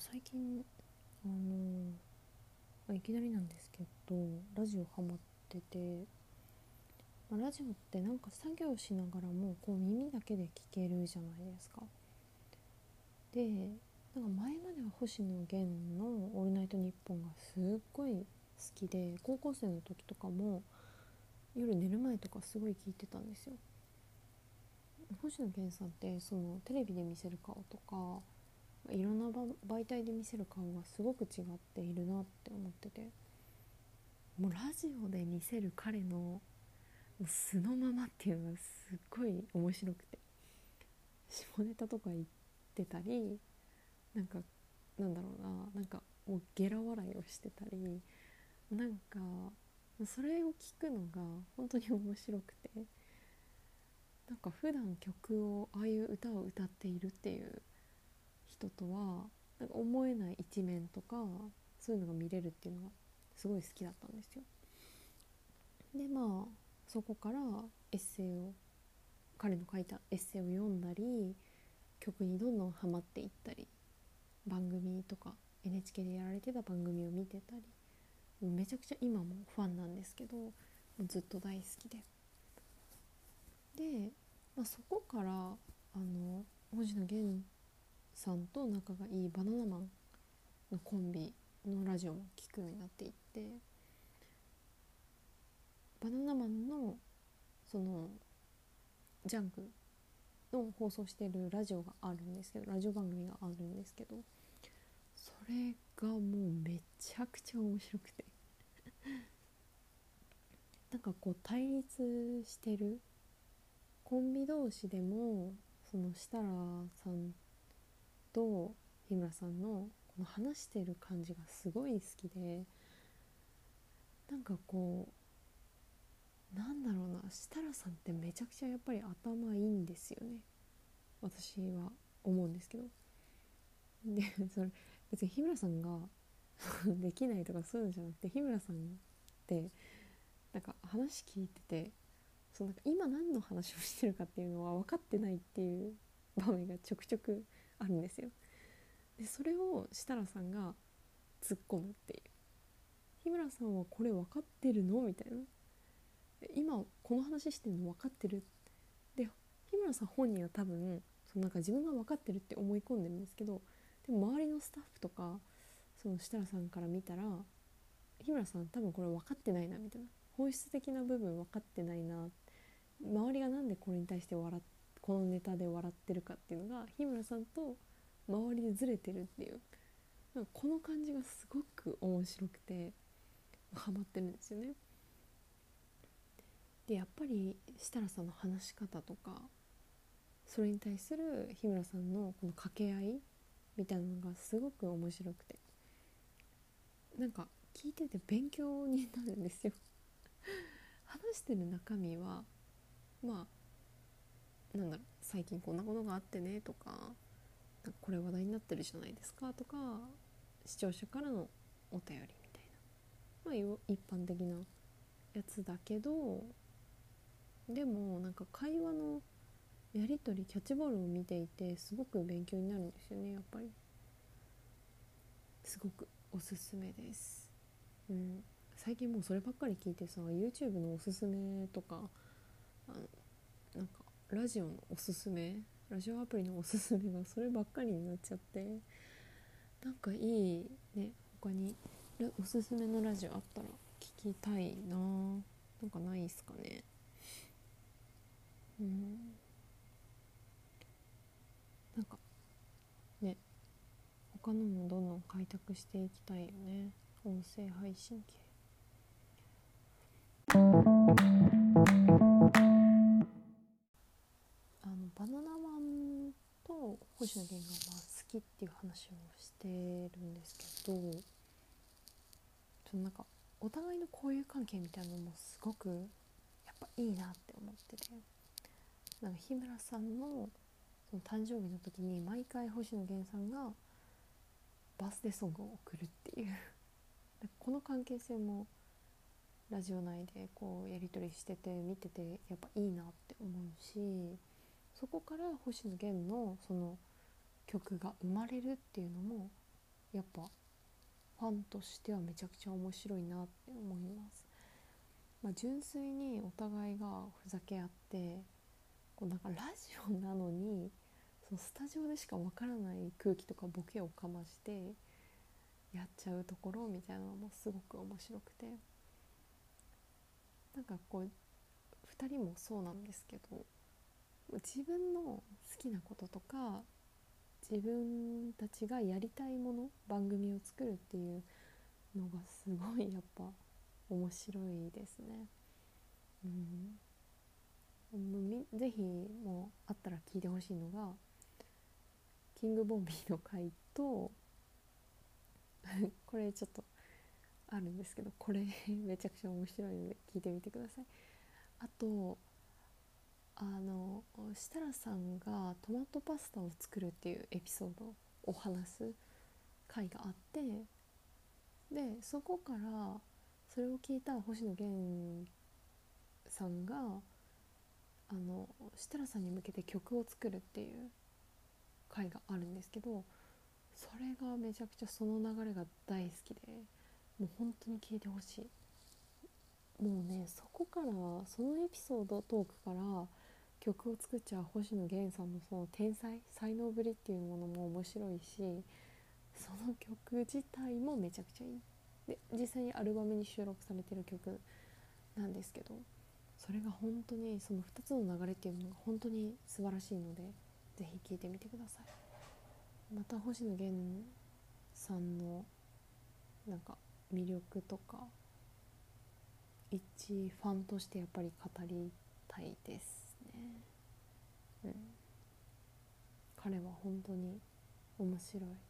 最近あのまいきなりなんですけどラジオハマってて、まあラジオってなんか作業しながらもこう耳だけで聞けるじゃないですか。でなんか前までは星野源の「オールナイトニッポン」がすっごい好きで高校生の時とかも夜寝る前とかすごい聞いてたんですよ。星野源さんってそのテレビで見せる顔とかいろんな媒体で見せる顔がすごく違っているなって思ってて。もうラジオで見せる彼の素のままっていうのがすっごい面白くて。下ネタとか言ってたりなんかなんだろうな。なんかもうゲラ笑いをしてたり。なんかそれを聞くのが本当に面白くて。なんか普段曲をああいう歌を歌っているっていう人とはなんか思えない一面とかそういうのが見れるっていうのがすごい好きだったんですよ。でまあそこからエッセイを彼の書いたエッセイを読んだり曲にどんどんハマっていったり番組とか NHK でやられてた番組を見てたりもうめちゃくちゃ今もファンなんですけどもうずっと大好きで。で、まあ、そこからあの星野源さんと仲がいいバナナマンのコンビのラジオも聞くようになっていってバナナマンのそのジャンクの放送してるラジオがあるんですけどラジオ番組があるんですけどそれがもうめちゃくちゃ面白くて。なんかこう対立してるコンビ同士でもその設楽さんと日村さんのこの話してる感じがすごい好きでなんかこうなんだろうな設楽さんってめちゃくちゃやっぱり頭いいんですよね。私は思うんですけど。でそれ別に日村さんが できないとかそういうのじゃなくて日村さんってなんか話聞いててそうなんか今何の話をしてるかっていうのは分かってないっていう場面がちょくちょくあるんですよ。でそれを設楽さんが突っ込むっていう「日村さんはこれ分かってるの?」みたいな「今この話してるの分かってる?」で日村さん本人は多分そのなんか自分が分かってるって思い込んでるんですけどでも周りのスタッフとかその設楽さんから見たら日村さん多分これ分かってないなみたいな本質的な部分分かってないな周りが何でこれに対して笑っこのネタで笑ってるかっていうのが日村さんと周りでずれてるっていうなんかこの感じがすごく面白くてハマってるんですよね。でやっぱり設楽さんの話し方とかそれに対する日村さんのこの掛け合いみたいなのがすごく面白くてなんか聞いてて勉強になるんですよ話してる中身はまあなんだろう最近こんなことがあってねとかなんかこれ話題になってるじゃないですかとか視聴者からのお便りみたいな、まあ、一般的なやつだけどでもなんか会話のやり取りキャッチボールを見ていてすごく勉強になるんですよねやっぱり。すごくおすすめです、うん、最近もうそればっかり聞いてさ YouTube のおすすめとかあのなんかラジオのおすすめラジオアプリのおすすめがそればっかりになっちゃってなんかいいね他におすすめのラジオあったら聞きたいな。なんかないっすかね。うん。なんかね他のもどんどん開拓していきたいよね。音声配信系。星野源がまあ好きっていう話をしてるんですけどちょなんかお互いの交友関係みたいなのもすごくやっぱいいなって思ってて。なんか日村さんのその誕生日の時に毎回星野源さんがバースデーソングを送るっていう。この関係性もラジオ内でこうやり取りしてて見ててやっぱいいなって思うしそこから星野源のその曲が生まれるっていうのもやっぱファンとしてはめちゃくちゃ面白いなって思います。まあ、純粋にお互いがふざけ合ってこうなんかラジオなのにそのスタジオでしかわからない空気とかボケをかましてやっちゃうところみたいなのもすごく面白くてなんかこう2人もそうなんですけど自分の好きなこととか自分たちがやりたいもの番組を作るっていうのがすごいやっぱ面白いですね。うん、ぜひもうあったら聞いてほしいのがキングボンビーの回と これちょっとあるんですけどこれめちゃくちゃ面白いので聞いてみてください。あとあの設楽さんがトマトパスタを作るっていうエピソードを話す回があってでそこからそれを聞いた星野源さんがあの設楽さんに向けて曲を作るっていう回があるんですけどそれがめちゃくちゃその流れが大好きでもう本当に聞いてほしい。もうねそこからそのエピソードトークから曲を作っちゃう星野源さんのその天才才能ぶりっていうものも面白いしその曲自体もめちゃくちゃいい。で実際にアルバムに収録されてる曲なんですけどそれが本当にその2つの流れっていうのが本当に素晴らしいので是非聴いてみてください。また星野源さんのなんか魅力とか一ファンとしてやっぱり語りたいです。うん。彼は本当に面白い。